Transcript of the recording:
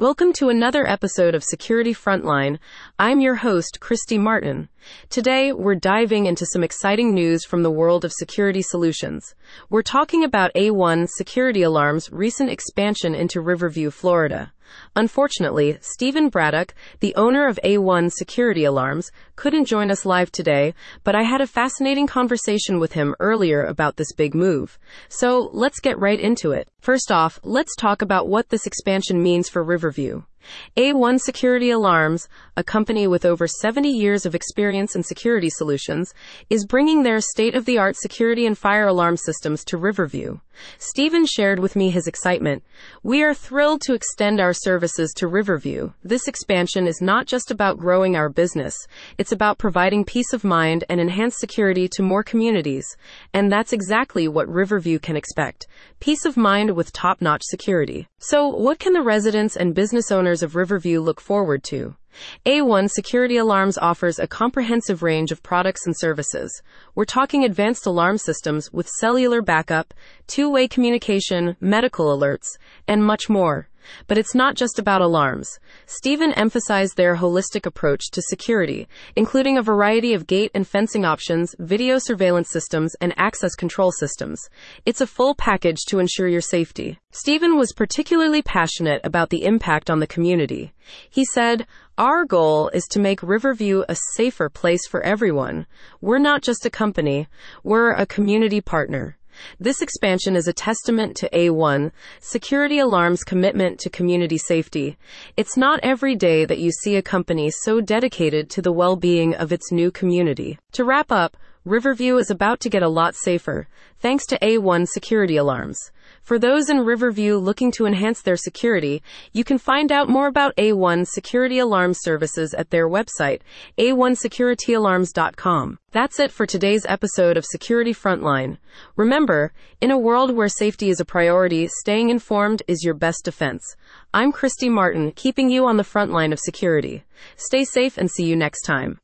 Welcome to another episode of Security Frontline. I'm your host, Kristy Martin. Today, we're diving into some exciting news from the world of security solutions. We're talking about A1 Security Alarm's recent expansion into Riverview, Florida. Unfortunately, Steven Braddock, the owner of A1 Security Alarms, couldn't join us live today, but I had a fascinating conversation with him earlier about this big move. So let's get right into it. First off, let's talk about what this expansion means for Riverview. A1 Security Alarms, a company with over 70 years of experience in security solutions, is bringing their state of the art security and fire alarm systems to Riverview. Steven shared with me his excitement. We are thrilled to extend our services to Riverview. This expansion is not just about growing our business, it's about providing peace of mind and enhanced security to more communities. And that's exactly what Riverview can expect peace of mind with top notch security. So, what can the residents and business owners of Riverview look forward to? A1 Security Alarms offers a comprehensive range of products and services. We're talking advanced alarm systems with cellular backup, two way communication, medical alerts, and much more. But it's not just about alarms. Steven emphasized their holistic approach to security, including a variety of gate and fencing options, video surveillance systems, and access control systems. It's a full package to ensure your safety. Steven was particularly passionate about the impact on the community. He said, Our goal is to make Riverview a safer place for everyone. We're not just a company, we're a community partner. This expansion is a testament to A1, Security Alarm's commitment to community safety. It's not every day that you see a company so dedicated to the well-being of its new community. To wrap up, Riverview is about to get a lot safer, thanks to A1 security alarms. For those in Riverview looking to enhance their security, you can find out more about A1 security alarm services at their website, a1securityalarms.com. That's it for today's episode of Security Frontline. Remember, in a world where safety is a priority, staying informed is your best defense. I'm Kristy Martin, keeping you on the front line of security. Stay safe and see you next time.